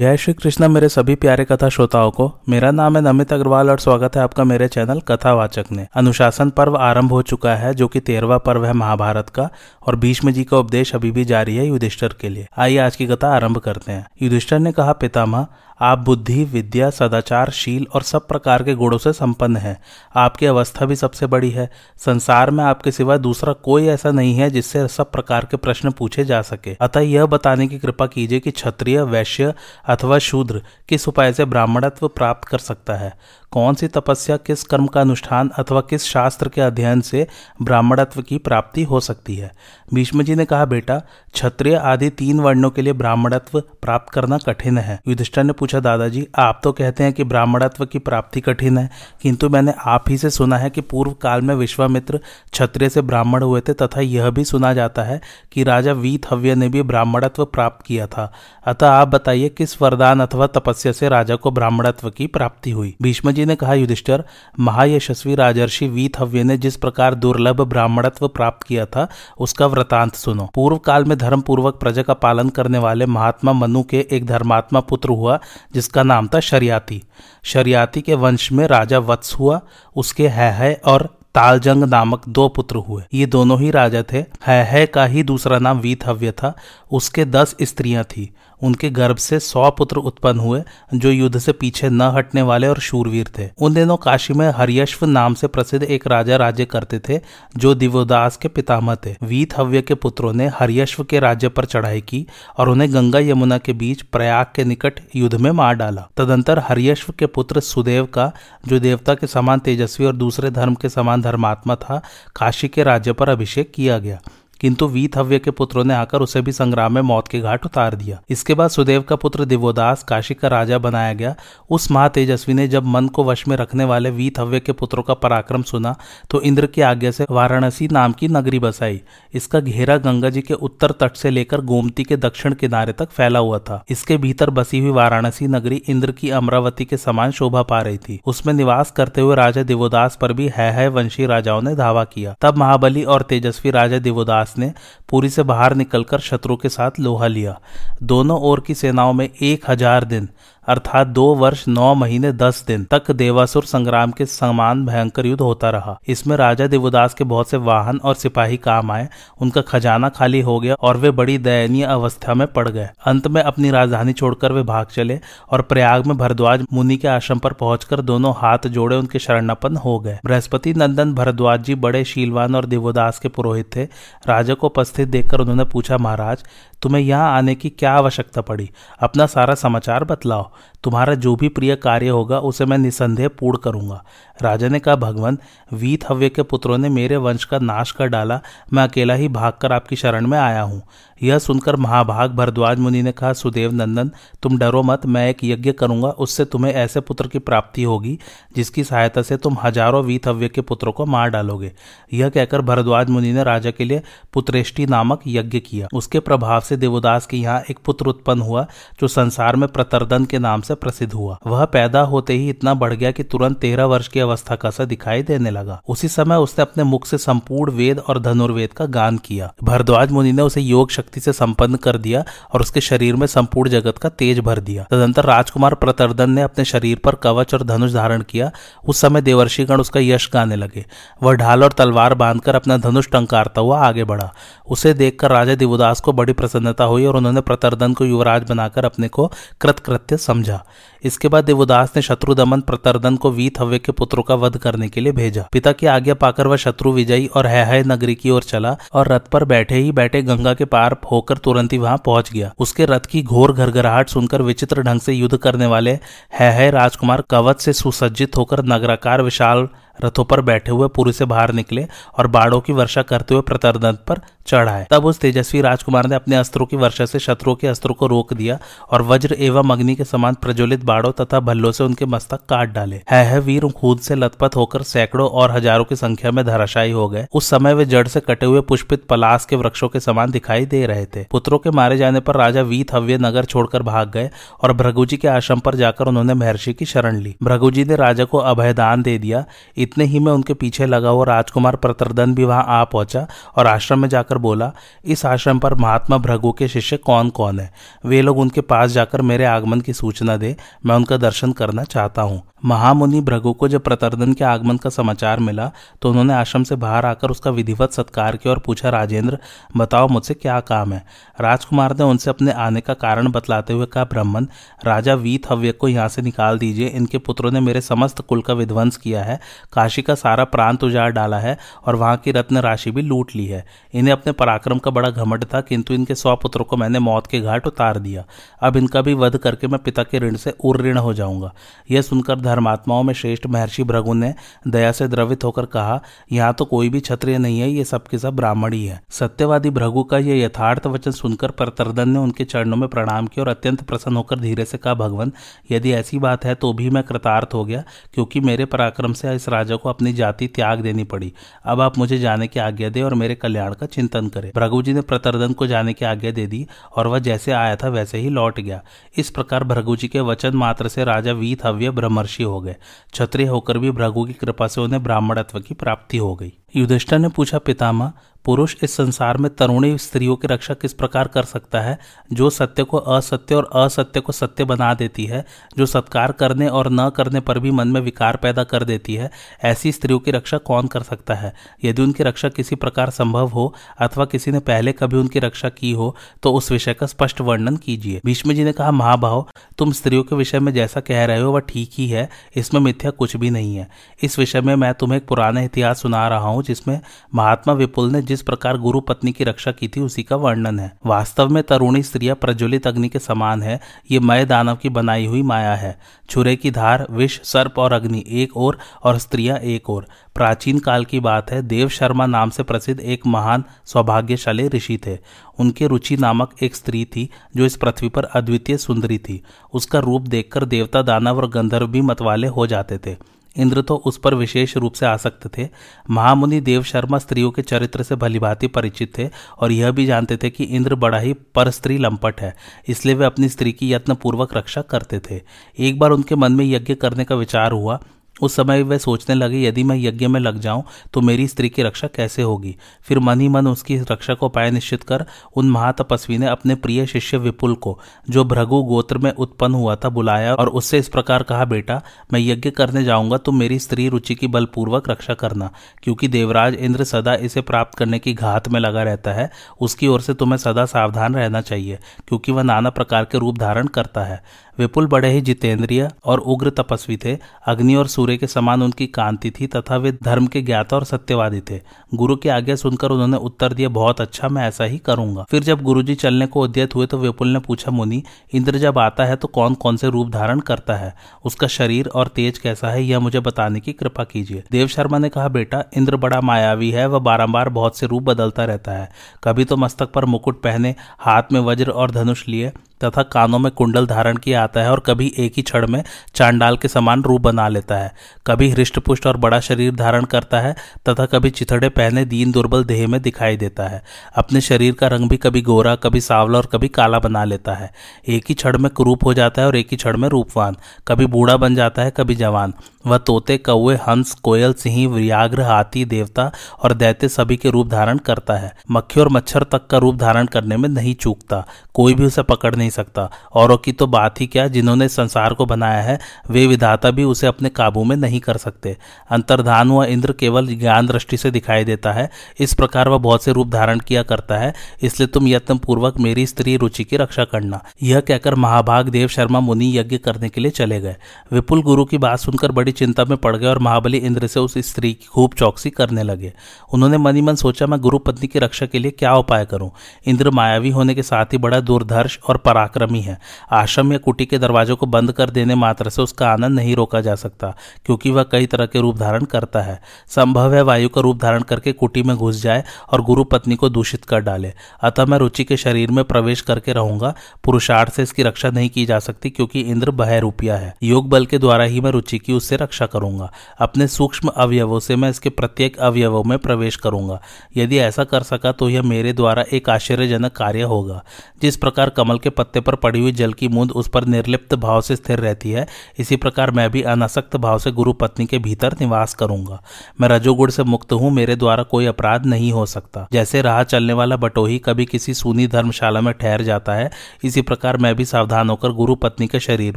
जय श्री कृष्ण, मेरे सभी प्यारे कथा श्रोताओं को, मेरा नाम है नमित अग्रवाल और स्वागत है आपका मेरे चैनल कथावाचक ने अनुशासन पर्व आरंभ हो चुका है, जो कि तेरहवा पर्व है महाभारत का, और भीष्म जी का उपदेश अभी भी जारी है युधिष्ठर के लिए। आइए आज की कथा आरंभ करते हैं। युधिष्ठर ने कहा, पितामह आप बुद्धि, विद्या, सदाचार, शील और सब प्रकार के गुणों से संपन्न हैं। आपकी अवस्था भी सबसे बड़ी है। संसार में आपके सिवा दूसरा कोई ऐसा नहीं है जिससे सब प्रकार के प्रश्न पूछे जा सके। अतः यह बताने की कृपा कीजिए कि क्षत्रिय, वैश्य अथवा शूद्र किस उपाय से ब्राह्मणत्व प्राप्त कर सकता है। कौन सी तपस्या किस कर्म का अनुष्ठान अथवा किस शास्त्र के अध्ययन से ब्राह्मणत्व की प्राप्ति हो सकती है? भीष्म जी ने कहा, बेटा, क्षत्रिय आदि तीन वर्णों के लिए ब्राह्मणत्व प्राप्त करना कठिन है। युधिष्ठर ने पूछा, दादाजी, आप तो कहते हैं कि ब्राह्मणत्व की प्राप्ति कठिन है, किंतु मैंने आप ही से सुना है कि पूर्व काल में विश्वामित्र क्षत्रिय से ब्राह्मण हुए थे तथा यह भी सुना जाता है कि राजा वीत हव्य ने भी ब्राह्मणत्व प्राप्त किया था। अतः आप बताइए, किस वरदान अथवा तपस्या से राजा को ब्राह्मणत्व की प्राप्ति हुई? भीष्म जी ने कहा, युधिष्ठर, महायशस्वी राजर्षि वीतहव्य ने जिस प्रकार दुर्लभ ब्राह्मणत्व प्राप्त किया था, उसका वृतांत सुनो। पूर्व काल में धर्म पूर्वक प्रजा का पालन करने वाले महात्मा मनु के एक धर्मात्मा पुत्र हुआ, जिसका नाम था शरियाती। शरियाती के वंश में राजा वत्स हुआ, उसके है है और तालजंग नामक दो पुत्र हुए। ये दोनों ही राजा थे। है है का ही दूसरा नाम वीतहव्य था, उसके दस स्त्रियाँ थी। उनके गर्भ से सौ पुत्र उत्पन्न हुए, जो युद्ध से पीछे न हटने वाले और शूरवीर थे। उन दिनों काशी में हरियश्व नाम से प्रसिद्ध एक राजा राज्य करते थे, जो दिवोदास के पितामह थे। वीत हव्य के पुत्रों ने हरियश्व के राज्य पर चढ़ाई की और उन्हें गंगा यमुना के बीच प्रयाग के निकट युद्ध में मार डाला। तदंतर हरियश्व के पुत्र सुदेव का, जो देवता के समान तेजस्वी और दूसरे धर्म के समान धर्मात्मा था, काशी के राज्य पर अभिषेक किया गया। किंतु वीतहव्य के पुत्रों ने आकर उसे भी संग्राम में मौत के घाट उतार दिया। इसके बाद सुदेव का पुत्र दिवोदास, काशी का राजा बनाया गया। उस महातेजस्वी ने जब मन को वश में रखने वाले वीतहव्य के पुत्रों का पराक्रम सुना तो इंद्र की आज्ञा से वाराणसी नाम की नगरी बसाई। इसका घेरा गंगा जी के उत्तर तट से लेकर गोमती के दक्षिण किनारे तक फैला हुआ था। इसके भीतर बसी हुई वाराणसी नगरी इंद्र की अमरावती के समान शोभा पा रही थी। उसमें निवास करते हुए राजा दिवोदास पर भी है वंशी राजाओं ने धावा किया। तब महाबली और तेजस्वी राजा दिवोदास दास ने पूरी से बाहर निकलकर शत्रु के साथ लोहा लिया। दोनों ओर की सेनाओं में एक हज़ार दिन अर्थात दो वर्ष, नौ महीने, दस दिन तक देवासुर संग्राम के समान भयंकर युद्ध होता रहा। इसमें राजा देवदास के बहुत से वाहन और सिपाही काम आए, उनका खजाना खाली हो गया और वे बड़ी दयनीय अवस्था में पड़ गए। अंत में अपनी राजधानी छोड़कर वे भाग चले और प्रयाग में भरद्वाज मुनि के आश्रम पर पहुंचकर दोनों हाथ जोड़े उनके शरणपन हो गए। बृहस्पति नंदन भरद्वाज जी बड़े शीलवान और देवदास के पुरोहित थे। राजा को उपस्थित देखकर उन्होंने पूछा, महाराज, तुम्हें यहाँ आने की क्या आवश्यकता पड़ी? अपना सारा समाचार बतलाओ। now तुम्हारा जो भी प्रिय कार्य होगा, उसे मैं निसंदेह पूर्ण करूँगा। राजा ने कहा, भगवान वीत हव्य के पुत्रों ने मेरे वंश का नाश कर डाला। मैं अकेला ही भागकर आपकी शरण में आया हूँ। यह सुनकर महाभाग भरद्वाज मुनि ने कहा, सुदेव नंदन, तुम डरो मत, मैं एक यज्ञ करूँगा, उससे तुम्हें ऐसे पुत्र की प्राप्ति होगी, जिसकी सहायता से तुम हज़ारों वीत हव्य के पुत्रों को मार डालोगे। यह कहकर भरद्वाज मुनि ने राजा के लिए पुत्रेष्टि नामक यज्ञ किया। उसके प्रभाव से देवदास के यहाँ एक पुत्र उत्पन्न हुआ, जो संसार में प्रतरदन के नाम से प्रसिद्ध हुआ। वह पैदा होते ही इतना बढ़ गया कि तुरंत तेरह वर्ष की अवस्था का सा दिखाई देने लगा। उसी समय उसने अपने मुख से संपूर्ण वेद और धनुर्वेद का गान किया। भरद्वाज मुनि ने उसे योग शक्ति से संपन्न कर दिया और उसके शरीर में संपूर्ण जगत का तेज भर दिया। तदंतर राजकुमार प्रतरदन ने अपने शरीर पर कवच और धनुष धारण किया। उस समय देवर्षिगण उसका यश गाने लगे। वह ढाल और तलवार बांधकर अपना धनुष टंकारता हुआ आगे बढ़ा। उसे देखकर राजा दिवदास को बड़ी प्रसन्नता हुई और उन्होंने प्रतरदन को युवराज बनाकर अपने को कृतकृत्य समझा। इसके बाद देवदास ने शत्रु दमन प्रतरदन को वीत हव्य के पुत्रों का वध करने के लिए भेजा। पिता की आज्ञा पाकर वह शत्रु विजयी और है नगरी की ओर चला और रथ पर बैठे ही बैठे गंगा के पार होकर तुरंत ही वहाँ पहुँच गया। उसके रथ की घोर घरघराहट सुनकर विचित्र ढंग से युद्ध करने वाले है राजकुमार कवच से सुसज्जित होकर नगराकार विशाल रथों पर बैठे हुए पुरी से बाहर निकले और बाड़ों की वर्षा करते हुए प्रतरदन पर चढ़ाए। तब उस तेजस्वी राजकुमार ने अपने अस्त्रों की वर्षा से शत्रुओं के अस्त्रों को रोक दिया और वज्र एवं अग्नि के समान प्रज्वलित बाड़ों तथा भल्लों से उनके मस्तक काट डाले। है, है वीर खूद से लथपथ होकर सैकड़ों और हज़ारों की संख्या में धराशायी हो गए। उस समय वे जड़ से कटे हुए पुष्पित पलास के वृक्षों के समान दिखाई दे रहे थे। पुत्रों के मारे जाने पर राजा वीत हव्य नगर छोड़कर भाग गए और भृगुजी के आश्रम पर जाकर उन्होंने महर्षि की शरण ली। भृगुजी ने राजा को अभयदान दे दिया। इतने ही में उनके पीछे लगा हुआ राजकुमार प्रतरदन भी वहाँ आ पहुँचा और आश्रम में जाकर बोला, इस आश्रम पर महात्मा भृगु के शिष्य कौन कौन है? वे लोग उनके पास जाकर मेरे आगमन की सूचना दे, मैं उनका दर्शन करना चाहता हूँ। महामुनि भृगु को जब प्रतरदन के आगमन का समाचार मिला तो उन्होंने आश्रम से बाहर आकर उसका विधिवत सत्कार किया और पूछा, राजेंद्र, बताओ मुझसे क्या काम है? राजकुमार ने उनसे अपने आने का कारण बतलाते हुए कहा, ब्राह्मण, राजा वीत हव्य को यहाँ से निकाल दीजिए, इनके पुत्रों ने मेरे समस्त कुल का विध्वंस किया है। काशी का सारा प्रांत उजाड़ डाला है और वहाँ की रत्न राशि भी लूट ली है। इन्हें अपने पराक्रम का बड़ा घमंड था, किंतु इनके सौ पुत्रों को मैंने मौत के घाट उतार दिया। अब इनका भी वध करके मैं पिता के ऋण से उर ऋण हो जाऊँगा। यह सुनकर धर्मात्माओं में श्रेष्ठ महर्षि भ्रगु ने दया से द्रवित होकर कहा, यहाँ तो कोई भी क्षत्रिय नहीं है, ये सबके सब ब्राह्मण ही है। सत्यवादी भ्रगु का यह यथार्थ वचन सुनकर प्रतरदन ने उनके चरणों में प्रणाम किया और अत्यंत प्रसन्न होकर धीरे से कहा, भगवान, यदि ऐसी बात है तो भी मैं कृतार्थ हो गया, क्योंकि मेरे पराक्रम से इस राजा को अपनी जाति त्याग देनी पड़ी। अब आप मुझे जाने की आज्ञा दे और मेरे कल्याण का चिंतन करें। भ्रघु जी ने प्रतरदन को जाने की आज्ञा दे दी और वह जैसे आया था वैसे ही लौट गया। इस प्रकार भ्रघु जी के वचन मात्र से राजा वीत हव्य ब्रह्मर्षि हो गए। क्षत्रिय होकर भी भ्रघु की कृपा से उन्हें ब्राह्मणत्व की प्राप्ति हो गई। युधिष्ठर ने पूछा, पितामह पुरुष इस संसार में तरुणी स्त्रियों की रक्षा किस प्रकार कर सकता है? जो सत्य को असत्य और असत्य को सत्य बना देती है, जो सत्कार करने और न करने पर भी मन में विकार पैदा कर देती है, ऐसी स्त्रियों की रक्षा कौन कर सकता है? यदि उनकी रक्षा किसी प्रकार संभव हो, अथवा किसी ने पहले कभी उनकी रक्षा की हो तो उस विषय का स्पष्ट वर्णन कीजिए। भीष्म जी ने कहा, महाभाव, तुम स्त्रियों के विषय में जैसा कह रहे हो, वह ठीक ही है, इसमें मिथ्या कुछ भी नहीं है। इस विषय में मैं तुम्हें एक पुराना इतिहास सुना रहा हूँ, जिसमें महात्मा विपुल ने जिस प्रकार गुरु पत्नी की रक्षा की थी, उसी का वर्णन है। वास्तव में तरुणी स्त्रिया प्रज्वलित अग्नि के समान है। ये मय दानव की बनाई हुई माया है। छुरे की धार, विष, सर्प और अग्नि एक और और स्त्रियाँ एक और प्राचीन काल की बात है, देव शर्मा नाम से प्रसिद्ध एक महान, सौभाग्यशाली ऋषि थे। उनके रुचि नामक एक स्त्री थी, जो इस पृथ्वी पर अद्वितीय सुंदरी थी। उसका रूप देखकर देवता दानव और गंधर्व भी मतवाले हो जाते थे। इंद्र तो उस पर विशेष रूप से आसक्त थे। महामुनि देव शर्मा स्त्रियों के चरित्र से भलीभांति परिचित थे और यह भी जानते थे कि इंद्र बड़ा ही पर स्त्री लंपट है, इसलिए वे अपनी स्त्री की यत्नपूर्वक रक्षा करते थे। एक बार उनके मन में यज्ञ करने का विचार हुआ उस समय वे सोचने लगे, यदि मैं यज्ञ में लग जाऊँ तो मेरी स्त्री की रक्षा कैसे होगी? फिर मन ही मन उसकी रक्षा को उपाय निश्चित कर उन महातपस्वी ने अपने प्रिय शिष्य विपुल को, जो भृगु गोत्र में उत्पन्न हुआ था, बुलाया और उससे इस प्रकार कहा, बेटा, मैं यज्ञ करने जाऊँगा तो मेरी स्त्री रुचि की बलपूर्वक रक्षा करना, क्योंकि देवराज इंद्र सदा इसे प्राप्त करने की घात में लगा रहता है। उसकी ओर से तुम्हें सदा सावधान रहना चाहिए, क्योंकि वह नाना प्रकार के रूप धारण करता है। विपुल बड़े ही जितेंद्रिय और उग्र तपस्वी थे। अग्नि और सूर्य के समान उनकी कांति थी तथा वे धर्म के ज्ञाता और सत्यवादी थे। गुरु की आज्ञा सुनकर उन्होंने उत्तर दिया, बहुत अच्छा मैं ऐसा ही करूँगा। फिर जब गुरुजी चलने को उद्यत हुए तो विपुल ने पूछा, मुनि, इंद्र जब आता है तो कौन कौन से रूप धारण करता है? उसका शरीर और तेज कैसा है, यह मुझे बताने की कृपा कीजिए। देव शर्मा ने कहा, बेटा, इंद्र बड़ा मायावी है, वह बारंबार बहुत से रूप बदलता रहता है। कभी तो मस्तक पर मुकुट पहने, हाथ में वज्र और धनुष लिए तथा कानों में कुंडल धारण किया आता है और कभी एक ही क्षण में चांडाल के समान रूप बना लेता है। कभी हृष्टपुष्ट और बड़ा शरीर धारण करता है तथा कभी चिथड़े पहने दीन दुर्बल देह में दिखाई देता है। अपने शरीर का रंग भी कभी गोरा, कभी सावला और कभी काला बना लेता है। एक ही क्षण में कुरूप हो जाता है और एक ही क्षण में रूपवान। कभी बूढ़ा बन जाता है, कभी जवान। वह तोते कौए हंस, कोयल, सिंह, व्याघ्र, हाथी, देवता और दैत्य सभी के रूप धारण करता है। मक्खी और मच्छर तक का रूप धारण करने में नहीं चूकता। कोई भी उसे पकड़ नहीं सकता। औरों की तो बात ही क्या, जिन्होंने संसार को बनाया है, वे विधाता भी उसे अपने काबू में नहीं कर सकते। अंतर्धान हुआ इंद्र केवल ज्ञान दृष्टि से दिखाई देता है। इस प्रकार वह बहुत से रूप धारण किया करता है। इसलिए तुम यत्न पूर्वक मेरी स्त्री रुचि की रक्षा करना। यह कहकर महाभाग देव शर्मा मुनि यज्ञ करने के लिए चले गए। विपुल गुरु की बात सुनकर बड़ी चिंता में पड़ गए और महाबली इंद्र से उस स्त्री की खूब चौकसी करने लगे। उन्होंने मनी मन सोचा, मैं गुरु पत्नी की रक्षा के लिए क्या उपाय करूँ? इंद्र मायावी होने के साथ ही बड़ा दुर्धर्ष और पराक्रमी है। आश्रम या कुटी के दरवाजों को बंद कर देने मात्र से उसका आनंद नहीं रोका जा सकता, क्योंकि वह कई तरह के रूप धारण करता है। संभव है वायु का रूप धारण करके कुटी में घुस जाए और गुरु पत्नी को दूषित कर डाले। अतः मैं रुचि के शरीर में प्रवेश करके रहूँगा। पुरुषार्थ से इसकी रक्षा नहीं की जा सकती, क्योंकि इंद्र बह रूपिया है। योग बल के द्वारा ही मैं रुचि की उससे रक्षा करूँगा। अपने सूक्ष्म अवयवों से मैं इसके प्रत्येक अवयवों में प्रवेश करूँगा। यदि ऐसा कर सका तो यह मेरे द्वारा एक आश्चर्यजनक कार्य होगा। जिस प्रकार कमल के पत्ते पर पड़ी हुई जल की मूंद उस पर निर्लिप्त भाव से स्थिर रहती है। इसी प्रकार मैं भी अनासक्त भाव से गुरु पत्नी के भीतर निवास करूँगा। मैं रजोगुण से मुक्त हूँ, मेरे द्वारा कोई अपराध नहीं हो सकता। जैसे राह चलने वाला बटोही कभी किसी सूनी धर्मशाला में ठहर जाता है, इसी प्रकार मैं भी सावधान होकर गुरु पत्नी के शरीर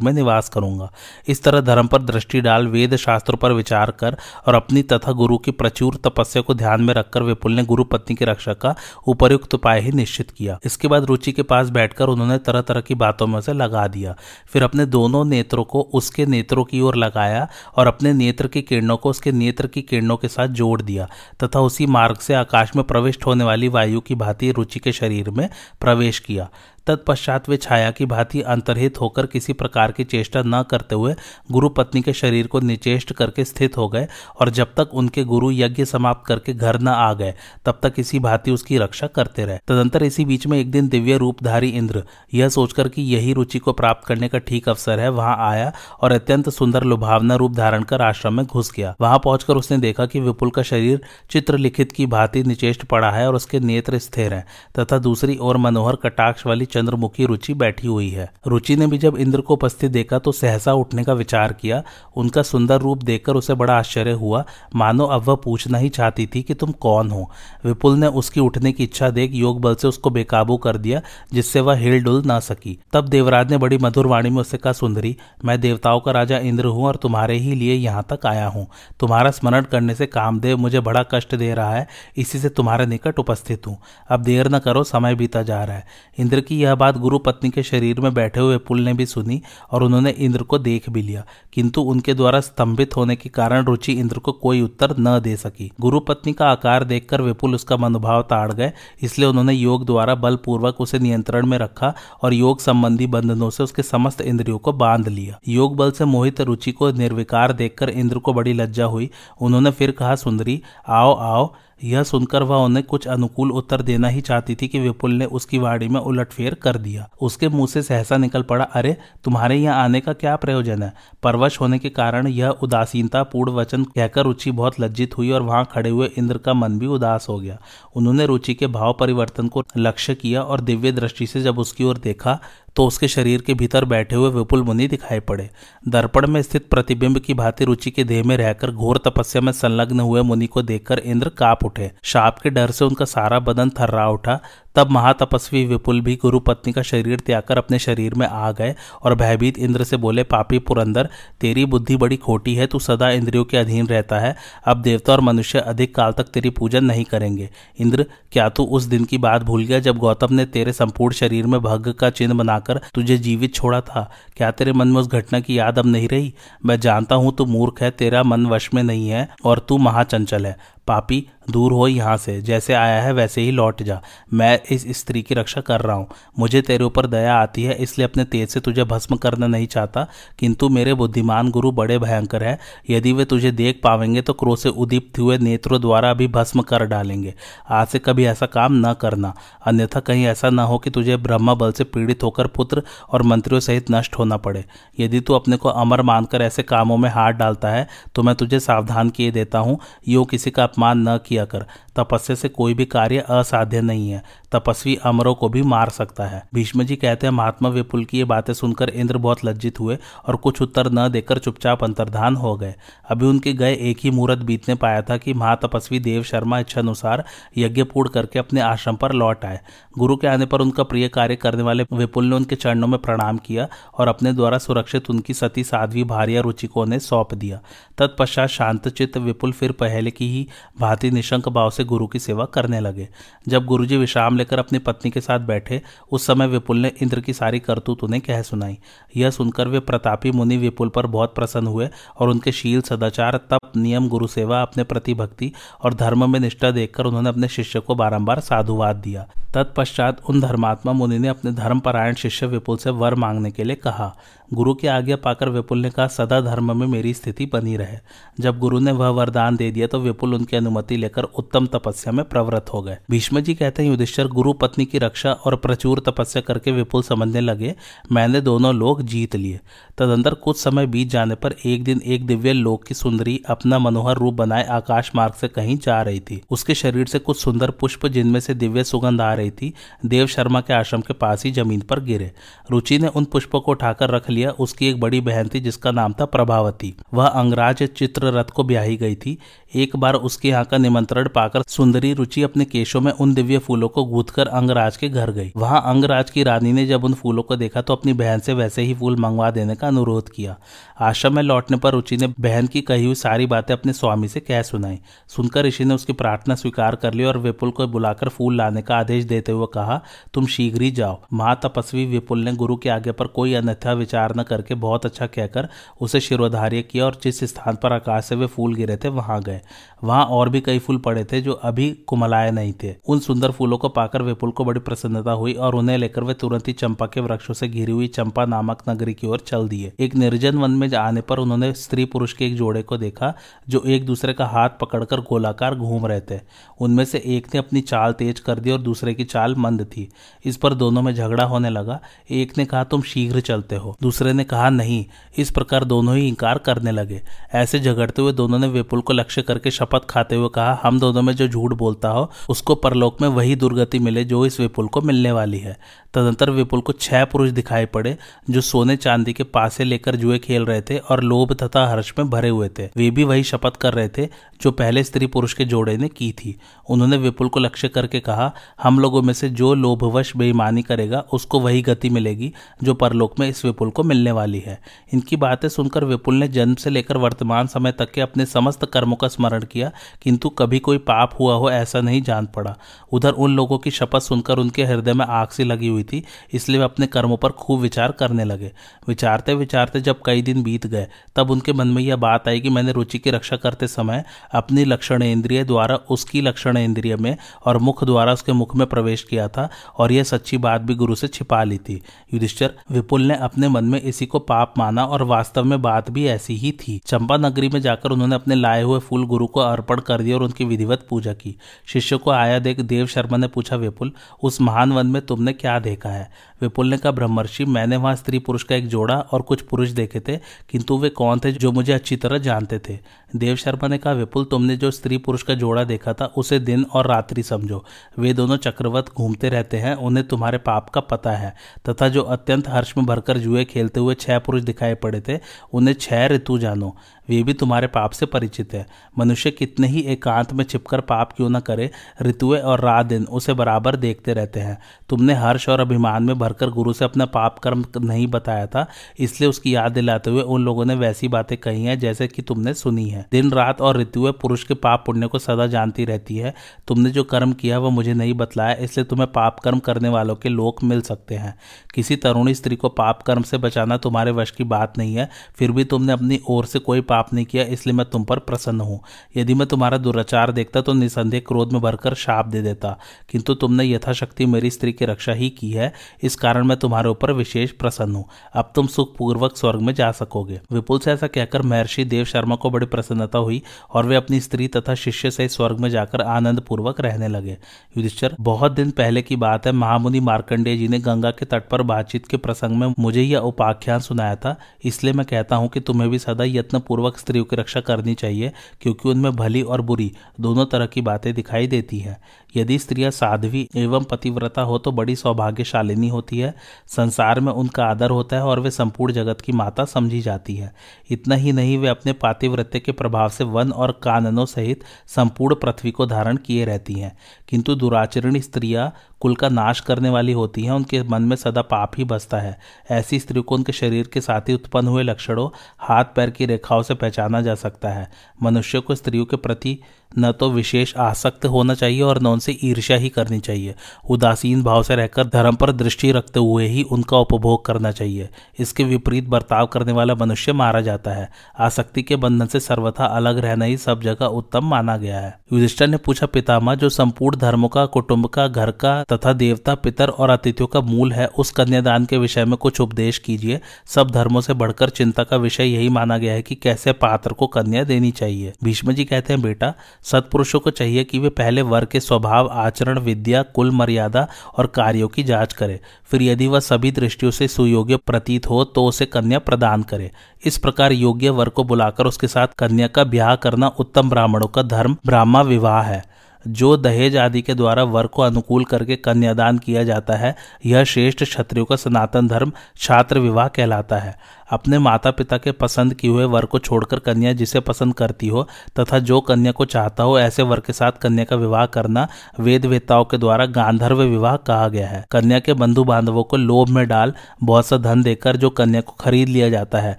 में निवास करूँगा। इस तरह धर्म पर दृष्टि डाल, वेद शास्त्रों पर विचार कर और अपनी तथा गुरु की प्रचुर तपस्या को ध्यान में रखकर विपुल ने गुरु पत्नी की रक्षा का उपयुक्त उपाय ही निश्चित किया। इसके बाद रुचि के पास बैठकर उन्होंने तरह तरह की बातों में से लगा दिया। फिर अपने दोनों नेत्रों को उसके नेत्रों की ओर लगाया और अपने नेत्र की किरणों को उसके नेत्र की किरणों के साथ जोड़ दिया, तथा उसी मार्ग से आकाश में प्रविष्ट होने वाली वायु की भांति रुचि के शरीर में प्रवेश किया। तत्पश्चात वे छाया की भांति अंतर्हित होकर किसी प्रकार की चेष्टा न करते हुए गुरु पत्नी के शरीर को निचेष्ट करके स्थित हो गए और जब तक उनके गुरु यज्ञ समाप्त करके घर न आ गए, तब तक इसी भांति उसकी रक्षा करते रहे। तदंतर इसी बीच में एक दिन दिव्य रूपधारी इंद्र यह सोचकर कि यही रुचि को प्राप्त करने का ठीक अवसर है, वहाँ आया और अत्यंत सुंदर लुभावना रूप धारण कर आश्रम में घुस गया। वहाँ पहुंचकर उसने देखा कि विपुल का शरीर चित्र लिखित की भांति निचेष्ट पड़ा है और उसके नेत्र स्थिर है तथा दूसरी ओर मनोहर कटाक्ष वाली चंद्रमुखी रुचि बैठी हुई है। रुचि ने भी जब इंद्र को उपस्थित देखा तो सहसा उठने का विचार किया। उनका सुंदर रूप देखकर उसे बड़ा आश्चर्य हुआ। मानो अब वह पूछना ही चाहती थी कि तुम कौन हो? विपुल ने उसकी उठने की इच्छा देख योग बल से उसको बेकाबू कर दिया, जिससे वह हिल डुल ना सकी। तब देवराज ने बड़ी मधुर वाणी में उससे कहा, सुंदरी, मैं देवताओं का राजा इंद्र हूँ और तुम्हारे ही लिए यहाँ तक आया हूँ। तुम्हारा स्मरण करने से कामदेव मुझे बड़ा कष्ट दे रहा है। इसी से तुम्हारे निकट उपस्थित हूँ। अब देर न करो, समय बीता जा रहा है। इंद्र की यह बात गुरु पत्नी के शरीर में बैठे हुए पुल ने भी सुनी और उन्होंने इंद्र को देख भी लिया। किंतु उनके द्वारा स्तंभित होने के कारण रुचि इंद्र को कोई उत्तर न दे सकी। गुरु पत्नी का आकार देखकर विपुल उसका मनोभाव ताड़ गए, इसलिए उन्होंने योग द्वारा बलपूर्वक उसे नियंत्रण में रखा और योग संबंधी बंधनों से उसके समस्त इंद्रियों को बाँध लिया। योग बल से मोहित रुचि को निर्विकार देखकर इंद्र को बड़ी लज्जा हुई। उन्होंने फिर कहा, सुंदरी, आओ आओ यह सुनकर वह उन्हें कुछ अनुकूल उत्तर देना ही चाहती थी कि विपुल ने उसकी वाड़ी में उलटफेर कर दिया। उसके मुँह से सहसा निकल पड़ा, अरे, तुम्हारे यहाँ आने का क्या प्रयोजन है? परवश होने के कारण यह उदासीनता पूर्ण वचन कहकर रुचि बहुत लज्जित हुई और वहाँ खड़े हुए इंद्र का मन भी उदास हो गया। उन्होंने रुचि के भाव परिवर्तन को लक्ष्य किया और दिव्य दृष्टि से जब उसकी ओर देखा तो उसके शरीर के भीतर बैठे हुए विपुल मुनि दिखाई पड़े। दर्पण में स्थित प्रतिबिंब की भांति रुचि के देह में रहकर घोर तपस्या में संलग्न हुए मुनि को देखकर इंद्र काप उठे। शाप के डर से उनका सारा बदन थर्रा उठा। तब महातपस्वी विपुल भी गुरु पत्नी का शरीर त्याग कर अपने शरीर में आ गए और भयभीत इंद्र से बोले, पापी पुरंदर, तेरी बुद्धि बड़ी खोटी है, तू सदा इंद्रियों के अधीन रहता है। अब देवता और मनुष्य अधिक काल तक तेरी पूजन नहीं करेंगे। इंद्र, क्या तू उस दिन की बात भूल गया जब गौतम ने तेरे संपूर्ण शरीर में भग का चिन्ह बनाकर तुझे जीवित छोड़ा था। क्या तेरे मन में उस घटना की याद अब नहीं रही? मैं जानता हूँ तू मूर्ख है, तेरा मन वश में नहीं है और तू महाचंचल है। पापी दूर हो यहाँ से। जैसे आया है वैसे ही लौट जा। मैं इस स्त्री की रक्षा कर रहा हूँ। मुझे तेरे ऊपर दया आती है, इसलिए अपने तेज से तुझे भस्म करना नहीं चाहता। किंतु मेरे बुद्धिमान गुरु बड़े भयंकर हैं। यदि वे तुझे देख पावेंगे तो क्रोध से उदीप्त हुए नेत्रों द्वारा भी भस्म कर डालेंगे। आज से कभी ऐसा काम न करना। अन्यथा कहीं ऐसा न हो कि तुझे ब्रह्म बल से पीड़ित होकर पुत्र और मंत्रियों सहित नष्ट होना पड़े। यदि तू अपने को अमर मानकर ऐसे कामों में हाथ डालता है तो मैं तुझे सावधान किए देता हूँ। यो किसी का अपमान न किया कर। तपस्या से कोई भी कार्य असाध्य नहीं है। तपस्वी अमरों को भी मार सकता है। भीष्म जी कहते हैं, महात्मा विपुल की ये बातें सुनकर इंद्र बहुत लज्जित हुए और कुछ उत्तर न देकर चुपचाप अंतर्धान हो गए। अभी उनके गए एक ही मुहूर्त बीतने पाया था कि महातपस्वी देव शर्मा इच्छानुसार यज्ञ पूर्ण करके अपने आश्रम पर लौट आए। गुरु के आने पर उनका प्रिय कार्य करने वाले विपुल ने उनके चरणों में प्रणाम किया और अपने द्वारा सुरक्षित उनकी सती, साध्वी भारिया रुचि को उन्हें सौंप दिया। तत्पश्चात शांतचित्त विपुल फिर पहले की ही भांति निशंक भाव से गुरु की सेवा करने लगे। जब गुरुजी विश्राम लेकर अपनी पत्नी के साथ बैठे, उस समय विपुल ने इंद्र की सारी करतूत उन्हें कह सुनाई। यह सुनकर वे प्रतापी मुनि विपुल पर बहुत प्रसन्न हुए और उनके शील सदाचार, तप, नियम, गुरु सेवा, अपने प्रति भक्ति और धर्म में निष्ठा देखकर उन्होंने अपने शिष्य को बारंबार साधुवाद दिया। तत्पश्चात उन धर्मात्मा मुनि ने अपने धर्मपरायण शिष्य विपुल से वर मांगने के लिए कहा, गुरु की आज्ञा पाकर विपुल ने कहा, सदा धर्म में मेरी स्थिति बनी रहे। जब गुरु ने वह वरदान दे दिया तो विपुल उनकी अनुमति लेकर उत्तम तपस्या में प्रवृत्त हो गए। भीष्म जी कहते हैं, युधिष्ठर, गुरु पत्नी की रक्षा और प्रचुर तपस्या करके विपुल समझने लगे, मैंने दोनों लोग जीत लिए। तदंतर कुछ समय बीत जाने पर एक दिन एक दिव्य लोक की सुंदरी अपना मनोहर रूप बनाए आकाश मार्ग से कहीं जा रही थी। उसके शरीर से कुछ सुंदर पुष्प जिनमें से दिव्य सुगंध आ रही रही थी। देव शर्मा के आश्रम के पास ही ज़मीन पर गिरे। रुचि ने उन पुष्पों को उठाकर रख लिया। उसकी एक बड़ी बहन थी, जिसका नाम था प्रभावती। वह अंगराज चित्र रथ को ब्याही गई थी। एक बार उसके यहाँ का निमंत्रण पाकर सुंदरी रुचि अपने केशों में उन दिव्य फूलों को गूथ अंगराज के घर गई। वहाँ अंगराज की रानी ने जब उन फूलों को देखा तो अपनी बहन से वैसे ही फूल मंगवा देने का अनुरोध किया। आश्रम में लौटने पर रुचि ने बहन की कही हुई सारी बातें अपने स्वामी से कह सुनाई। सुनकर ऋषि ने उसकी प्रार्थना स्वीकार कर ली और विपुल को बुलाकर फूल लाने का आदेश देते हुए कहा, तुम शीघ्र ही जाओ। महातपस्वी विपुल ने गुरु के आगे पर कोई अन्यथा विचार न करके बहुत अच्छा कहकर उसे शिरोधार्य किया और जिस स्थान पर आकाश से वे फूल गिरे थे, वहाँ गए। वहाँ और भी कई फूल पड़े थे जो अभी कुमलाए नहीं थे। उन सुंदर फूलों को पाकर विपुल को बड़ी प्रसन्नता हुई और उन्हें लेकर वे तुरंत ही चंपा के वृक्षों से घिरी हुई चंपा नामक नगरी की ओर चल दिए। एक निर्जन वन में आने पर उन्होंने स्त्री पुरुष के एक जोड़े को देखा, जो एक दूसरे का हाथ पकड़कर गोलाकार घूम रहे थे। उनमें से एक ने अपनी चाल तेज कर दी और दूसरे की चाल मंद थी। इस पर दोनों में झगड़ा होने लगा। एक ने कहा, तुम शीघ्र चलते हो। दूसरे ने कहा, नहीं। इस प्रकार दोनों ही इंकार करने लगे। ऐसे झगड़ते हुए दोनों ने विपुल को लक्ष्य करके शपथ खाते हुए कहा, हम दोनों में जो झूठ बोलता हो, उसको परलोक में वही दुर्गति मिले जो इस विपुल को मिलने वाली है। तदंतर विपुल को छह पुरुष दिखाई पड़े, जो सोने चांदी के पासे लेकर जुए खेल रहे थे और लोभ तथा हर्ष में भरे हुए थे। वे भी वही शपथ कर रहे थे, जो पहले स्त्री पुरुष के जोड़े ने की थी। उन्होंने विपुल को लक्ष्य करके कहा, हम लोगों में से जो लोभवश बेईमानी करेगा, उसको वही गति मिलेगी, जो परलोक में इस विपुल को मिलने वाली है। इनकी बातें सुनकर विपुल ने जन्म से लेकर वर्तमान समय तक के अपने समस्त कर्मों का स्मरण किया, किंतु कभी कोई पाप हुआ हो ऐसा नहीं जान पड़ा। उधर उन लोगों की शपथ सुनकर उनके हृदय में आग सी लगी हुई थी, इसलिए वे अपने कर्मों पर खूब विचार करने लगे। विचारते विचारते जब कई दिन बीत गए, तब उनके मन में यह बात आई कि मैंने रुचि की रक्षा करते समय अपनी लक्षण इंद्रिय द्वारा उसकी लक्षण इंद्रिय में और मुख द्वारा उसके मुख में प्रवेश किया था और यह सच्ची बात भी गुरु से छिपा ली थी। युधिष्ठर विपुल ने अपने मन में इसी को पाप माना और वास्तव में बात भी ऐसी ही थी। चंपा नगरी में जाकर उन्होंने अपने लाए हुए फूल गुरु को अर्पण कर दिया और उनकी विधिवत पूजा की। शिष्य को आया देख देव शर्मा ने पूछा, विपुल, उस महान वन में तुमने क्या देखा? है। विपुल ने कहा ब्रह्मर्षि, मैंने वहाँ स्त्री पुरुष का एक जोड़ा और कुछ पुरुष देखे थे, किंतु वे कौन थे जो मुझे अच्छी तरह जानते थे? देव शर्मा ने कहा, विपुल, तुमने जो स्त्री पुरुष का जोड़ा देखा था, उसे दिन और रात्रि समझो। वे दोनों चक्रवत घूमते रहते हैं, उन्हें तुम्हारे पाप का पता है। तथा जो अत्यंत हर्ष में भरकर जुए खेलते हुए छह पुरुष दिखाई पड़े थे, उन्हें छह ऋतु जानो। वे भी तुम्हारे पाप से परिचित है। मनुष्य कितने ही एकांत में छिपकर पाप क्यों न करे, ऋतुएँ और रात दिन उसे बराबर देखते रहते हैं। तुमने हर्ष और अभिमान में भरकर गुरु से अपना पाप कर्म नहीं बताया था, इसलिए उसकी याद दिलाते हुए उन लोगों ने वैसी बातें कही हैं, जैसे कि तुमने सुनी है। दिन, रात और ऋतुएँ पुरुष के पाप पुण्य को सदा जानती रहती है। तुमने जो कर्म किया, वह मुझे नहीं बतलाया, इसलिए तुम्हें पाप कर्म करने वालों के लोक मिल सकते हैं। किसी तरुणी स्त्री को पाप कर्म से बचाना तुम्हारे वश की बात नहीं है। फिर भी तुमने अपनी ओर से कोई पाप नहीं किया, इसलिए मैं तुम पर प्रसन्न हूँ। यदि मैं तुम्हारा दुराचार देखता तो निसंदेह क्रोध में भरकर शाप दे देता। किंतु तुमने यथाशक्ति मेरी स्त्री की रक्षा ही की है। इस कारण मैं तुम्हारे ऊपर विशेष प्रसन्न हूँ। अब तुम सुखपूर्वक स्वर्ग में जा सकोगे। विपुल से ऐसा कहकर महर्षि देव शर्मा को बड़ी प्रसन्नता हुई और वे अपनी स्त्री तथा शिष्य से स्वर्ग में जाकर आनंद पूर्वक रहने लगे। युधिष्ठर, बहुत दिन पहले की बात है, महामुनि मार्कंडेय जी ने गंगा के तट पर बातचीत के प्रसंग में मुझे यह उपाख्यान सुनाया था, इसलिए मैं कहता हूँ कि तुम्हें भी सदा यत्न पूर्वक स्त्रियों की रक्षा करनी चाहिए, क्योंकि उनमें भली और बुरी दोनों तरह की बातें दिखाई देती हैं। यदि स्त्रियाँ साध्वी एवं पतिव्रता हो तो बड़ी सौभाग्यशालिनी होती है। संसार में उनका आदर होता है और वे संपूर्ण जगत की माता समझी जाती है। इतना ही नहीं, वे अपने पातिव्रत्य के प्रभाव से वन और काननों सहित संपूर्ण पृथ्वी को धारण किए रहती हैं। किंतु दुराचरणी स्त्रियाँ कुल का नाश करने वाली होती हैं, उनके मन में सदा पाप ही बसता है। ऐसी स्त्री को उनके शरीर के साथ ही उत्पन्न हुए लक्षणों, हाथ, पैर की रेखाओं से पहचाना जा सकता है। मनुष्य को स्त्रियों के प्रति न तो विशेष आसक्त होना चाहिए और न उनसे ईर्ष्या ही करनी चाहिए। उदासीन भाव से रहकर धर्म पर दृष्टि रखते हुए ही उनका उपभोग करना चाहिए। इसके विपरीत बर्ताव करने वाला मनुष्य मारा जाता है। आसक्ति के बंधन से सर्वथा अलग रहना ही सब जगह उत्तम माना गया है। युधिष्ठर ने पूछा पितामा जो संपूर्ण धर्मों का, कुटुंब का, घर का तथा देवता, पितर और अतिथियों का मूल है, उस कन्यादान के विषय में कुछ उपदेश कीजिए। सब धर्मों से बढ़कर चिंता का विषय यही माना गया है कि कैसे पात्र को कन्या देनी चाहिए। भीष्म जी कहते हैं, बेटा, सत्पुरुषों को चाहिए कि वे पहले वर के स्वभाव, आचरण, विद्या, कुल मर्यादा और कार्यों की जाँच करें। फिर यदि वह सभी दृष्टियों से सुयोग्य प्रतीत हो तो उसे कन्या प्रदान करे। इस प्रकार योग्य वर को बुलाकर उसके साथ कन्या का ब्याह करना उत्तम ब्राह्मणों का धर्म, ब्राह्मा विवाह है। जो दहेज आदि के द्वारा वर को अनुकूल करके कन्यादान किया जाता है, यह श्रेष्ठ क्षत्रियो का सनातन धर्म छात्र विवाह कहलाता है। अपने माता पिता के पसंद किए हुए वर को छोड़कर कन्या जिसे पसंद करती हो तथा जो कन्या को चाहता हो, ऐसे वर के साथ कन्या का विवाह करना वेद वेताओं के द्वारा गांधर्व विवाह कहा गया है। कन्या के बंधु बांधवों को लोभ में डाल बहुत सा धन देकर जो कन्या को खरीद लिया जाता है,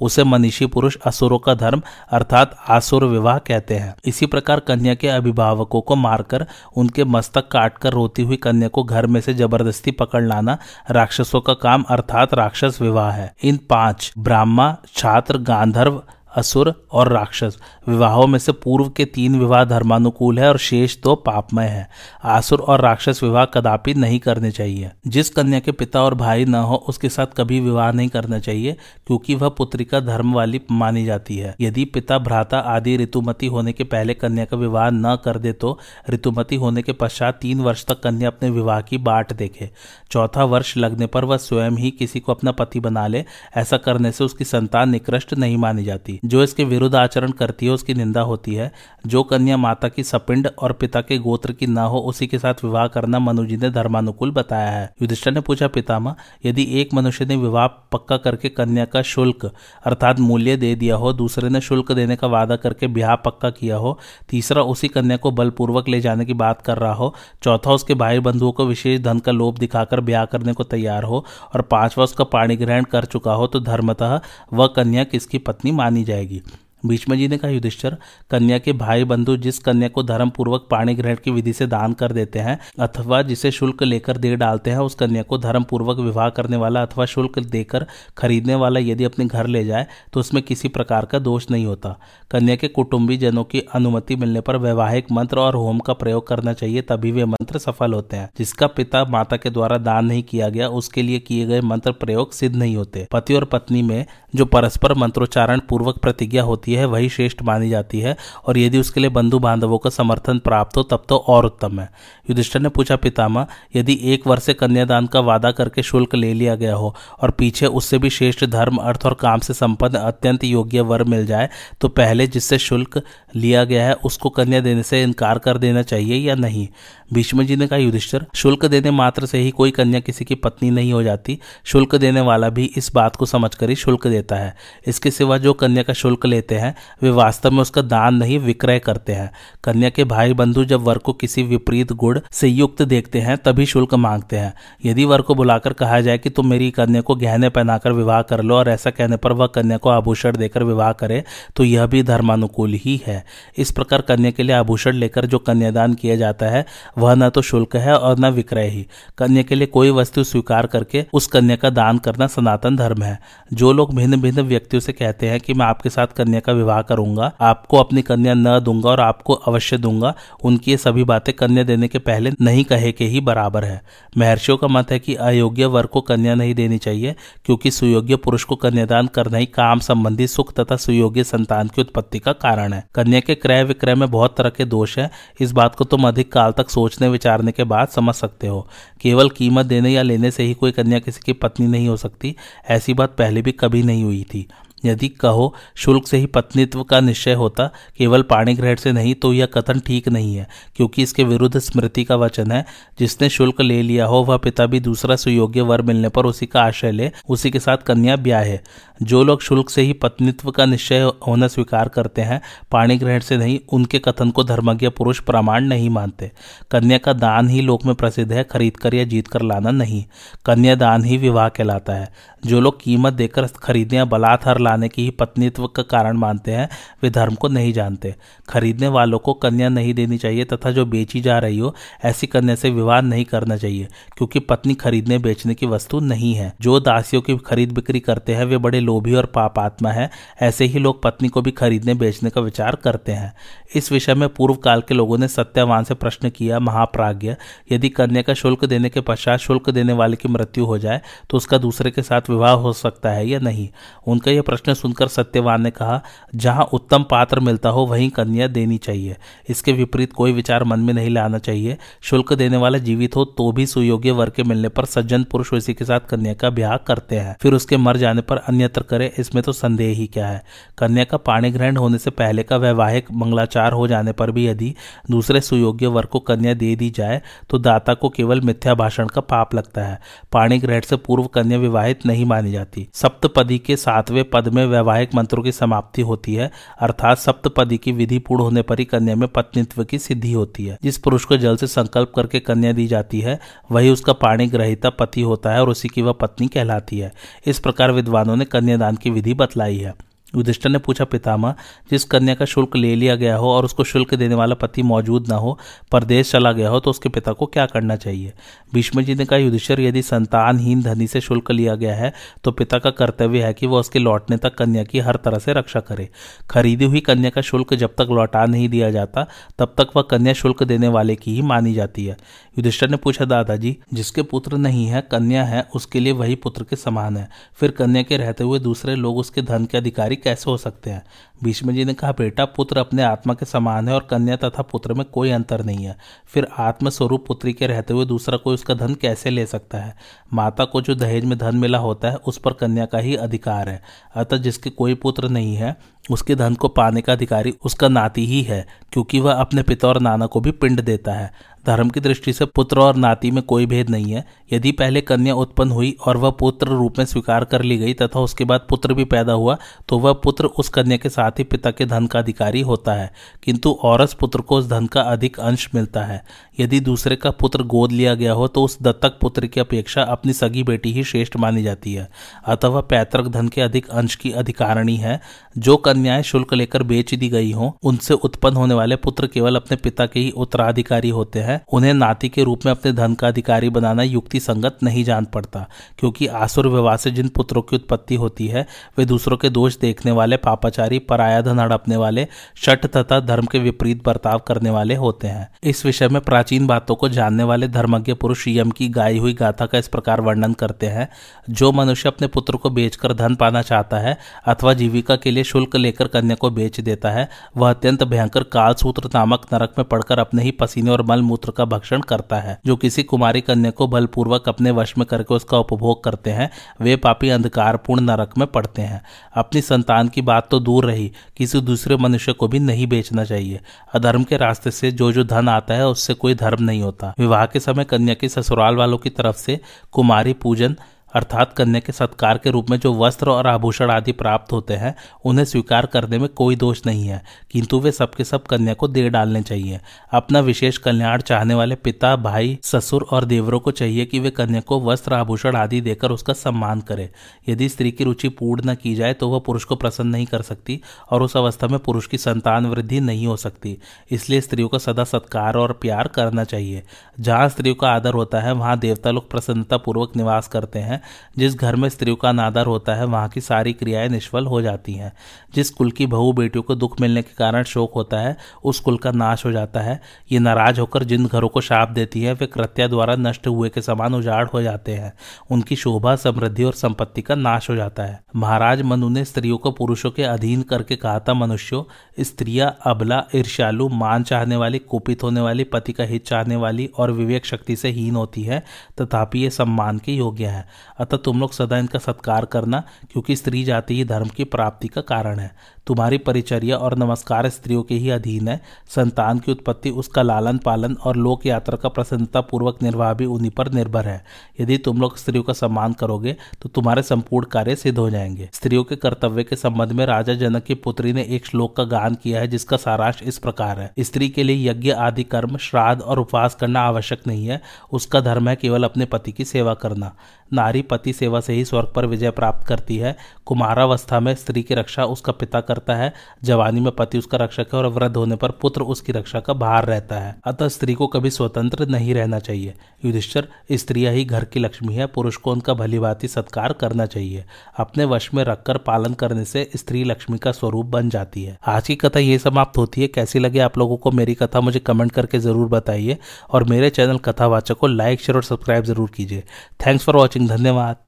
उसे मनीषी पुरुष असुरों का धर्म अर्थात आसुर विवाह कहते हैं। इसी प्रकार कन्या के अभिभावकों को मारकर, उनके मस्तक काटकर रोती हुई कन्या को घर में से ज़बरदस्ती पकड़ लाना राक्षसों का काम अर्थात राक्षस विवाह है। इन पाँच ब्राह्मा छात्र गांधर्व असुर और राक्षस। विवाहों में से पूर्व के तीन विवाह धर्मानुकूल है और शेष दो पापमय है। आसुर और राक्षस विवाह कदापि नहीं करने चाहिए। जिस कन्या के पिता और भाई न हो, उसके साथ कभी विवाह नहीं करना चाहिए, क्योंकि वह पुत्री का धर्म वाली मानी जाती है। यदि पिता, भ्राता आदि ऋतुमती होने के पहले कन्या का विवाह न कर दे तो ऋतुमती होने के पश्चात तीन वर्ष तक कन्या अपने विवाह की बाट देखे। चौथा वर्ष लगने पर वह स्वयं ही किसी को अपना पति बना ले। ऐसा करने से उसकी संतान निकृष्ट नहीं मानी जाती। जो इसके विरुद्ध आचरण करती है, उसकी निंदा होती है। जो कन्या माता की सपिंड और पिता के गोत्र की न हो, उसी के साथ विवाह करना मनुजी ने धर्मानुकूल बताया है। युधिष्ठर ने पूछा पितामा यदि एक मनुष्य ने विवाह पक्का करके कन्या का शुल्क, अर्थात मूल्य दे दिया हो, दूसरे ने शुल्क देने का वादा करके ब्याह पक्का किया हो, तीसरा उसी कन्या को बलपूर्वक ले जाने की बात कर रहा हो, चौथा उसके भाई बंधुओं को विशेष धन का लोभ दिखाकर ब्याह करने को तैयार हो, और पांचवा उसका पाणी ग्रहण कर चुका हो तो धर्मतः वह कन्या किसकी पत्नी मानी जाएगी। भीष्म जी ने कहा, युधिष्ठर, कन्या के भाई बंधु जिस कन्या को धर्म पूर्वक पाणी ग्रहण की विधि से दान कर देते हैं अथवा जिसे शुल्क लेकर दे डालते हैं, उस कन्या को धर्म पूर्वक विवाह करने वाला अथवा शुल्क देकर खरीदने वाला यदि अपने घर ले जाए तो उसमें किसी प्रकार का दोष नहीं होता। कन्या के कुटुंबी जनों की अनुमति मिलने पर वैवाहिक मंत्र और होम का प्रयोग करना चाहिए, तभी वे मंत्र सफल होते हैं। जिसका पिता माता के द्वारा दान नहीं किया गया, उसके लिए किए गए मंत्र प्रयोग सिद्ध नहीं होते। पति और पत्नी में जो परस्पर मंत्रोच्चारण पूर्वक प्रतिज्ञा होती होती है, वही श्रेष्ठ मानी जाती है और यदि उसके लिए बंधु बांधवों का समर्थन प्राप्त हो, तब तो और उत्तम है। युधिष्ठर ने पूछा पितामा यदि एक वर्ष से कन्यादान का वादा करके शुल्क ले लिया गया हो और पीछे उससे भी श्रेष्ठ धर्म, अर्थ और काम से संपन्न अत्यंत योग्य वर मिल जाए तो पहले जिससे शुल्क लिया गया है, उसको कन्या देने से इनकार कर देना चाहिए या नहीं? भीष्म जी ने कहा, युधिष्ठर, शुल्क देने मात्र से ही कोई कन्या किसी की पत्नी नहीं हो जाती। शुल्क देने वाला भी इस बात को समझकर ही शुल्क देता है। इसके सिवा जो कन्या का शुल्क लेते हैं, वे वास्तव में उसका दान नहीं, विक्रय करते हैं। कन्या के भाई बंधु जब वर को किसी विपरीत गुण से युक्त देखते हैं, तभी शुल्क मांगते हैं। यदि वर को बुलाकर कहा जाए कि तुम मेरी कन्या को गहने पहनाकर विवाह कर लो और ऐसा कहने पर वह कन्या को आभूषण देकर विवाह करे तो यह भी धर्मानुकूल ही है। इस प्रकार कन्या के लिए आभूषण लेकर जो कन्यादान किया जाता है वह न तो शुल्क है और न विक्रय ही। कन्या के लिए कोई वस्तु स्वीकार करके उस कन्या का दान करना सनातन धर्म है। जो लोग भिन्न भिन्न व्यक्तियों से कहते हैं कि मैं आपके साथ कन्या का विवाह करूँगा, आपको अपनी कन्या न दूँगा और आपको अवश्य दूँगा, उनकी ये सभी बातें कन्या देने के पहले नहीं कहे के ही बराबर है। महर्षियों का मत है कि अयोग्य वर को कन्या नहीं देनी चाहिए, क्योंकि सुयोग्य पुरुष को कन्यादान करना ही काम संबंधी सुख तथा सुयोग्य संतान की उत्पत्ति का कारण है। कन्या के क्रय विक्रय में बहुत तरह के दोष है। इस बात को तुम अधिक काल तक सोचने विचारने के बाद समझ सकते हो। केवल कीमत देने या लेने से ही कोई कन्या किसी की पत्नी नहीं हो सकती। ऐसी बात पहले भी कभी नहीं हुई थी। यदि कहो, शुल्क से ही पत्नीत्व का निश्चय होता, केवल पाणी ग्रहण से नहीं तो यह कथन ठीक नहीं है, क्योंकि इसके विरुद्ध स्मृति का वचन है, जिसने शुल्क ले लिया हो, वह पिता भी दूसरा सुयोग्य वर मिलने पर उसी का आश्रय ले, उसी के साथ कन्या ब्याह है। जो लोग शुल्क से ही पत्नित्व का निश्चय होना स्वीकार करते हैं, पाणी ग्रहण से नहीं, उनके कथन को धर्मज्ञ पुरुष प्रमाण नहीं मानते। कन्या का दान ही लोक में प्रसिद्ध है खरीद कर या जीत कर लाना नहीं। कन्या दान ही विवाह कहलाता है। जो लोग कीमत देकर खरीदने या बलात् हर लाने की ही पत्नीत्व का कारण मानते हैं, वे धर्म को नहीं जानते। खरीदने वालों को कन्या नहीं देनी चाहिए तथा जो बेची जा रही हो, ऐसी कन्या से विवाह नहीं करना चाहिए, क्योंकि पत्नी खरीदने बेचने की वस्तु नहीं है। जो दासियों की खरीद बिक्री करते हैं, वे बड़े लोभी और पापात्मा है, ऐसे ही लोग पत्नी को भी खरीदने, बेचने का विचार करते हैं। इस विषय में पूर्व काल के लोगों ने सत्यवान से प्रश्न किया, महाप्राज्ञ, यदि कन्या का शुल्क देने के पश्चात शुल्क देने वाले की मृत्यु हो जाए तो उसका दूसरे के साथ विवाह हो सकता है या नहीं? उनका यह प्रश्न सुनकर सत्यवान ने कहा, जहाँ उत्तम पात्र मिलता हो, वहीं कन्या देनी चाहिए। इसके विपरीत कोई विचार मन में नहीं लाना चाहिए। शुल्क देने वाला जीवित हो तो भी सुयोग्य वर्ग के मिलने पर सज्जन पुरुष उसी के साथ कन्या का ब्याह करते हैं। फिर उसके मर जाने पर अन्यत्र पवित्र करे, इसमें तो संदेह ही क्या है? कन्या का पाणी ग्रहण होने से पहले का वैवाहिक मंगलाचार हो जाने पर भी यदि दूसरे सुयोग्य वर्ग को कन्या दे दी जाए तो दाता को केवल मिथ्या भाषण का पाप लगता है। पाणी ग्रहण से पूर्व कन्या विवाहित नहीं मानी जाती। सप्तपदी के सातवें पद में वैवाहिक मंत्रों की समाप्ति होती है, अर्थात सप्तपदी की विधि पूर्ण होने पर ही कन्या में पत्नीत्व की सिद्धि होती है। जिस पुरुष को जल से संकल्प करके कन्या दी जाती है, वही उसका पाणी ग्रहिता पति होता है और उसी की वह पत्नी कहलाती है। इस प्रकार विद्वानों ने कन्यादान की विधि बतलाई है। युधिष्ठर ने पूछा, पितामह, जिस कन्या का शुल्क ले लिया गया हो और उसको शुल्क देने वाला पति मौजूद न हो, परदेश चला गया हो तो उसके पिता को क्या करना चाहिए? भीष्म जी ने कहा, युधिष्ठर, यदि संतानहीन धनी से शुल्क लिया गया है तो पिता का कर्तव्य है कि वह उसके लौटने तक कन्या की हर तरह से रक्षा करे। खरीदी हुई कन्या का शुल्क जब तक लौटा नहीं दिया जाता, तब तक वह कन्या शुल्क देने वाले की ही मानी जाती है। युधिष्ठर ने पूछा, दादाजी, जिसके पुत्र नहीं है, कन्या है, उसके लिए वही पुत्र के समान है। फिर कन्या के रहते हुए दूसरे लोग उसके धन के अधिकारी कैसे हो सकते हैं? भीष्म जी ने कहा, बेटा, पुत्र अपने आत्मा के समान है और कन्या तथा पुत्र में कोई अंतर नहीं है। फिर आत्मस्वरूप पुत्री के रहते हुए दूसरा कोई उसका धन कैसे ले सकता है? माता को जो दहेज में धन मिला होता है, उस पर कन्या का ही अधिकार है। अतः जिसके कोई पुत्र नहीं है, उसके धन को पाने का अधिकारी उसका नाती ही है, क्योंकि वह अपने पिता और नाना को भी पिंड देता है। धर्म की दृष्टि से पुत्र और नाती में कोई भेद नहीं है। यदि पहले कन्या उत्पन्न हुई और वह पुत्र रूप में स्वीकार कर ली गई तथा उसके बाद पुत्र भी पैदा हुआ तो वह पुत्र उस कन्या के साथ ही पिता के धन का अधिकारी होता है। किंतु औरस पुत्र को उस धन का अधिक अंश मिलता है। यदि दूसरे का पुत्र गोद लिया गया हो तो उस दत्तक पुत्र की अपेक्षा अपनी सगी बेटी ही श्रेष्ठ मानी जाती है। अतः वह पैतृक धन के अधिक अंश की अधिकारिणी है। जो कन्याएँ शुल्क लेकर बेच दी गई हों, उनसे उत्पन्न होने वाले पुत्र केवल अपने पिता के ही उत्तराधिकारी होते हैं। उन्हें नाती के रूप में अपने धन का अधिकारी बनाना युक्ति संगत नहीं जान पड़ता, क्योंकि आसुर विवाह से जिन पुत्रों की उत्पत्ति होती है, वे दूसरों के दोष देखने वाले, पापाचारी, पराया धन हड़पने वाले, शट तथा धर्म के विपरीत बर्ताव करने वाले होते हैं। इस विषय में प्राचीन बातों को जानने वाले धर्मज्ञ पुरुष यम की गाई हुई गाथा का इस प्रकार वर्णन करते हैं। जो मनुष्य अपने पुत्र को बेचकर धन पाना चाहता है अथवा जीविका के लिए शुल्क लेकर कन्या को बेच देता है, वह अत्यंत भयंकर कालसूत्र नामक नरक में पड़कर अपने ही पसीने और मल मूत्र का भक्षण करता है, जो किसी कुमारी कन्या को बलपूर्वक अपने वश में करके उसका उपभोग करते हैं, वे पापी अंधकारपूर्ण नरक में पड़ते हैं। अपनी संतान की बात तो दूर रही, किसी दूसरे मनुष्य को भी नहीं बेचना चाहिए। अधर्म के रास्ते से जो जो धन आता है, उससे कोई धर्म नहीं होता। विवाह के समय कन्या के ससुराल वालों की तरफ़ से कुमारी पूजन अर्थात कन्या के सत्कार के रूप में जो वस्त्र और आभूषण आदि प्राप्त होते हैं, उन्हें स्वीकार करने में कोई दोष नहीं है, किंतु वे सबके सब कन्या को दे डालने चाहिए। अपना विशेष कल्याण चाहने वाले पिता, भाई, ससुर और देवरों को चाहिए कि वे कन्या को वस्त्र, आभूषण आदि देकर उसका सम्मान करें। यदि स्त्री की रुचि पूर्ण न की जाए तो वह पुरुष को प्रसन्न नहीं कर सकती और उस अवस्था में पुरुष की संतान वृद्धि नहीं हो सकती। इसलिए स्त्रियों का सदा सत्कार और प्यार करना चाहिए। जहाँ स्त्रियों का आदर होता है, वहाँ देवता लोग प्रसन्नता पूर्वक निवास करते हैं। जिस घर में स्त्रियों का अनादर होता है, वहाँ की सारी क्रियाएँ निष्फल हो जाती हैं। जिस कुल की बहू बेटियों को दुख मिलने के कारण शोक होता है, उस कुल का नाश हो जाता है। ये नाराज़ होकर जिन घरों को शाप देती है, वे कृत्या द्वारा नष्ट हुए के समान उजाड़ हो जाते हैं। उनकी शोभा, समृद्धि और संपत्ति का नाश हो जाता है। महाराज मनु ने स्त्रियों को पुरुषों के अधीन करके कहा था, मनुष्यों, स्त्रियाँ अबला, ईर्ष्यालु, मान चाहने वाली, कुपित होने वाली, पति का हित चाहने वाली और विवेक शक्ति से हीन होती है, तथापि ये सम्मान के योग्य है। अतः तुम लोग सदा इनका सत्कार करना, क्योंकि स्त्री जाति ही धर्म की प्राप्ति का कारण है। तुम्हारी परिचर्या और नमस्कार स्त्रियों के ही अधीन है। संतान की उत्पत्ति उसका लालन पालन और लोक यात्रा का प्रसन्नता पूर्वक निर्वाह भी उन्हीं पर निर्भर है। यदि तुम लोग स्त्रियों का सम्मान करोगे तो तुम्हारे संपूर्ण कार्य सिद्ध हो जाएँगे। स्त्रियों के कर्तव्य के संबंध में राजा जनक की पुत्री ने एक श्लोक का गान किया है, जिसका सारांश इस प्रकार है। स्त्री के लिए यज्ञ आदि कर्म, श्राद्ध और उपवास करना आवश्यक नहीं है। उसका धर्म है केवल अपने पति की सेवा करना। नारी पति सेवा से ही स्वर्ग पर विजय प्राप्त करती है। कुमारावस्था में स्त्री की रक्षा उसका पिता करता है, जवानी में पति उसका रक्षक है और वृद्ध होने पर पुत्र उसकी रक्षा का भार रहता है। अतः स्त्री को कभी स्वतंत्र नहीं रहना चाहिए। युधिष्ठर स्त्रियाँ ही घर की लक्ष्मी है, पुरुष को उनका भली भांति सत्कार करना चाहिए। अपने वश में रखकर पालन करने से स्त्री लक्ष्मी का स्वरूप बन जाती है। आज की कथा ये समाप्त होती है। कैसी लगे आप लोगों को मेरी कथा, मुझे कमेंट करके ज़रूर बताइए। और मेरे चैनल कथावाचक को लाइक, शेयर और सब्सक्राइब ज़रूर कीजिए। Thanks for watching. धन्यवाद।